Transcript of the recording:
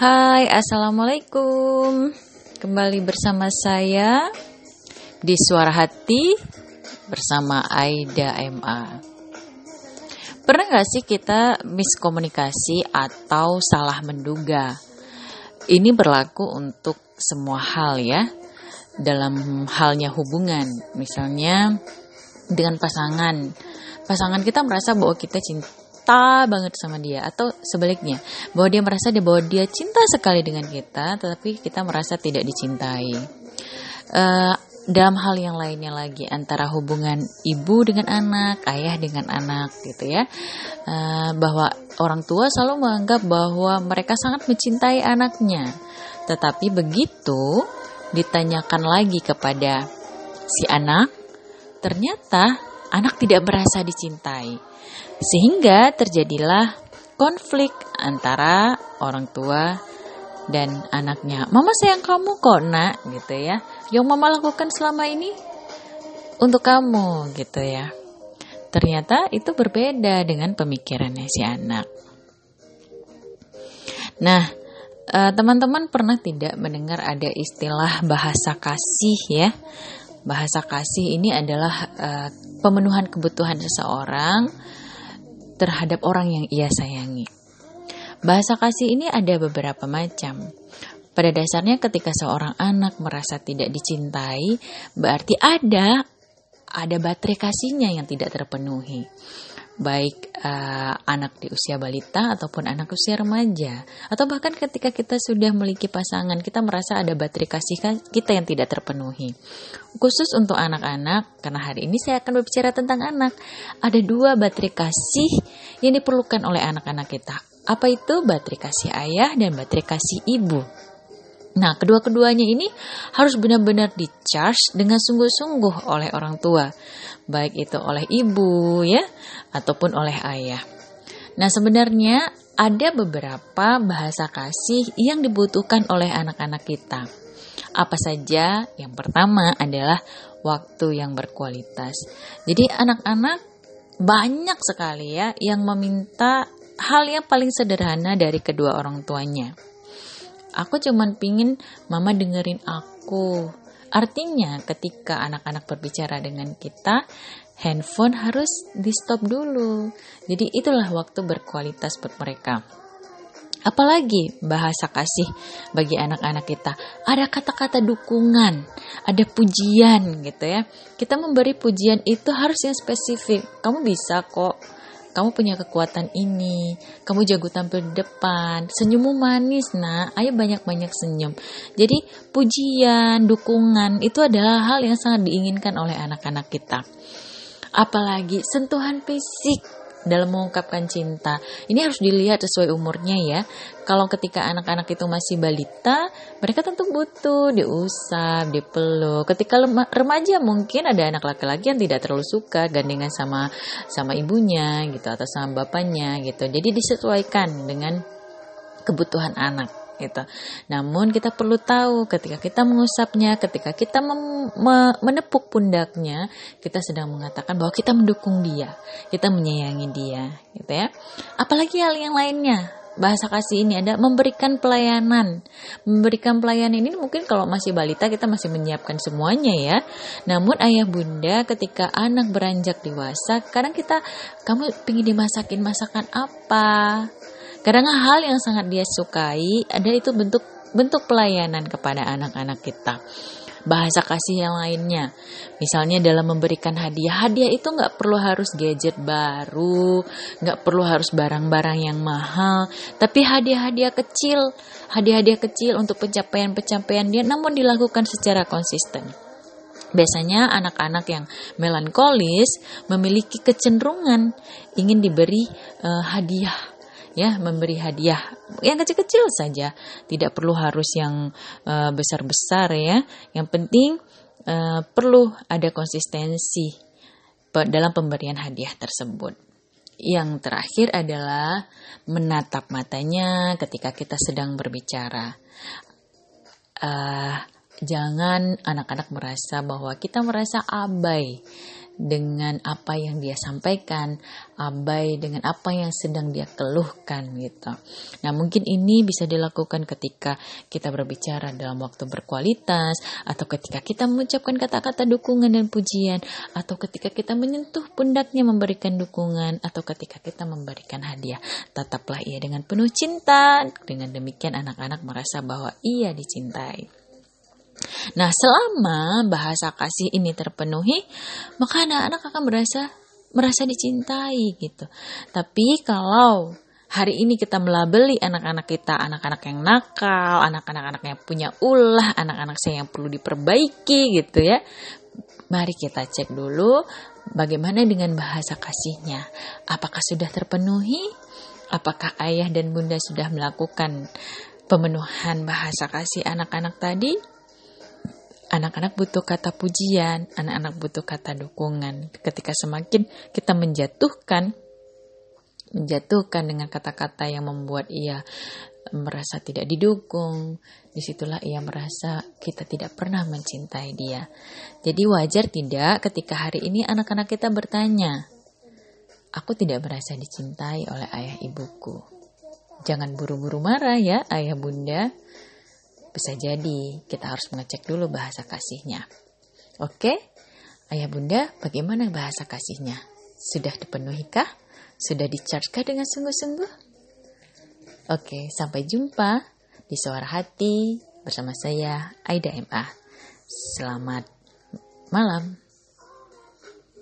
Hai, Assalamualaikum. Kembali bersama saya Di Suara Hati Bersama Aida MA Pernah gak sih kita miskomunikasi Atau salah menduga? Ini berlaku untuk semua hal ya Dalam halnya hubungan. Misalnya dengan pasangan. Pasangan kita merasa bahwa kita cinta cinta banget sama dia atau sebaliknya bahwa dia merasa dia bahwa dia cinta sekali dengan kita tetapi kita merasa tidak dicintai. Uh, dalam hal yang lainnya lagi antara hubungan ibu dengan anak ayah dengan anak gitu ya. Uh, bahwa orang tua selalu menganggap bahwa mereka sangat mencintai anaknya. Tetapi begitu ditanyakan lagi kepada si anak ternyata anak tidak merasa dicintai sehingga terjadilah konflik antara orang tua dan anaknya. Mama sayang kamu kok nak gitu ya. Yang mama lakukan selama ini untuk kamu gitu ya. Ternyata itu berbeda dengan pemikirannya si anak. Nah, eh, teman-teman pernah tidak mendengar ada istilah bahasa kasih ya? Bahasa kasih ini adalah uh, pemenuhan kebutuhan seseorang terhadap orang yang ia sayangi. Bahasa kasih ini ada beberapa macam. Pada dasarnya ketika seorang anak merasa tidak dicintai, berarti ada ada baterai kasihnya yang tidak terpenuhi baik uh, anak di usia balita ataupun anak usia remaja. Atau bahkan ketika kita sudah memiliki pasangan kita merasa ada baterai kasih kita yang tidak terpenuhi. Khusus untuk anak-anak karena hari ini saya akan berbicara tentang anak. Ada dua baterai kasih yang diperlukan oleh anak-anak kita. Apa itu baterai kasih ayah dan baterai kasih ibu Nah, kedua-keduanya ini harus benar-benar di-charge dengan sungguh-sungguh oleh orang tua, baik itu oleh ibu ya ataupun oleh ayah. Nah, sebenarnya ada beberapa bahasa kasih yang dibutuhkan oleh anak-anak kita. Apa saja? Yang pertama adalah waktu yang berkualitas. Jadi, anak-anak banyak sekali ya yang meminta hal yang paling sederhana dari kedua orang tuanya Aku cuman pingin mama dengerin aku. Artinya ketika anak-anak berbicara dengan kita, handphone harus di stop dulu. Jadi itulah waktu berkualitas buat mereka. Apalagi bahasa kasih bagi anak-anak kita. Ada kata-kata dukungan, ada pujian gitu ya. Kita memberi pujian itu harus yang spesifik. Kamu bisa kok kamu punya kekuatan ini, kamu jago tampil di depan, senyummu manis nak, ayo banyak-banyak senyum. Jadi pujian, dukungan itu adalah hal yang sangat diinginkan oleh anak-anak kita. Apalagi sentuhan fisik, dalam mengungkapkan cinta. Ini harus dilihat sesuai umurnya ya. Kalau ketika anak-anak itu masih balita, mereka tentu butuh diusap, dipeluk. Ketika remaja mungkin ada anak laki-laki yang tidak terlalu suka gandengan sama sama ibunya gitu atau sama bapaknya gitu. Jadi disesuaikan dengan kebutuhan anak gitu. Namun kita perlu tahu ketika kita mengusapnya, ketika kita me menepuk pundaknya, kita sedang mengatakan bahwa kita mendukung dia, kita menyayangi dia, gitu ya. Apalagi hal yang lainnya, bahasa kasih ini ada memberikan pelayanan. Memberikan pelayanan ini mungkin kalau masih balita kita masih menyiapkan semuanya ya. Namun ayah bunda ketika anak beranjak dewasa, kadang kita kamu ingin dimasakin masakan apa? Kadang hal yang sangat dia sukai ada itu bentuk bentuk pelayanan kepada anak-anak kita. Bahasa kasih yang lainnya, misalnya dalam memberikan hadiah, hadiah itu nggak perlu harus gadget baru, nggak perlu harus barang-barang yang mahal, tapi hadiah-hadiah kecil, hadiah-hadiah kecil untuk pencapaian-pencapaian dia, namun dilakukan secara konsisten. Biasanya anak-anak yang melankolis memiliki kecenderungan ingin diberi uh, hadiah ya memberi hadiah yang kecil-kecil saja. Tidak perlu harus yang uh, besar-besar ya. Yang penting uh, perlu ada konsistensi dalam pemberian hadiah tersebut. Yang terakhir adalah menatap matanya ketika kita sedang berbicara. Uh, jangan anak-anak merasa bahwa kita merasa abai dengan apa yang dia sampaikan, abai dengan apa yang sedang dia keluhkan gitu. Nah, mungkin ini bisa dilakukan ketika kita berbicara dalam waktu berkualitas atau ketika kita mengucapkan kata-kata dukungan dan pujian atau ketika kita menyentuh pundaknya memberikan dukungan atau ketika kita memberikan hadiah. Tetaplah ia dengan penuh cinta. Dengan demikian anak-anak merasa bahwa ia dicintai. Nah, selama bahasa kasih ini terpenuhi, maka anak-anak akan merasa merasa dicintai gitu. Tapi kalau hari ini kita melabeli anak-anak kita anak-anak yang nakal, anak-anak yang punya ulah, anak-anak saya yang perlu diperbaiki gitu ya. Mari kita cek dulu bagaimana dengan bahasa kasihnya. Apakah sudah terpenuhi? Apakah ayah dan bunda sudah melakukan pemenuhan bahasa kasih anak-anak tadi? Anak-anak butuh kata pujian, anak-anak butuh kata dukungan. Ketika semakin kita menjatuhkan, menjatuhkan dengan kata-kata yang membuat ia merasa tidak didukung, di situlah ia merasa kita tidak pernah mencintai dia. Jadi wajar tidak ketika hari ini anak-anak kita bertanya, aku tidak merasa dicintai oleh ayah ibuku. Jangan buru-buru marah ya ayah bunda. Bisa jadi kita harus mengecek dulu bahasa kasihnya. Oke, ayah bunda bagaimana bahasa kasihnya? Sudah dipenuhikah? Sudah dicharge dengan sungguh-sungguh? Oke, sampai jumpa di Suara Hati bersama saya Aida MA. Selamat malam.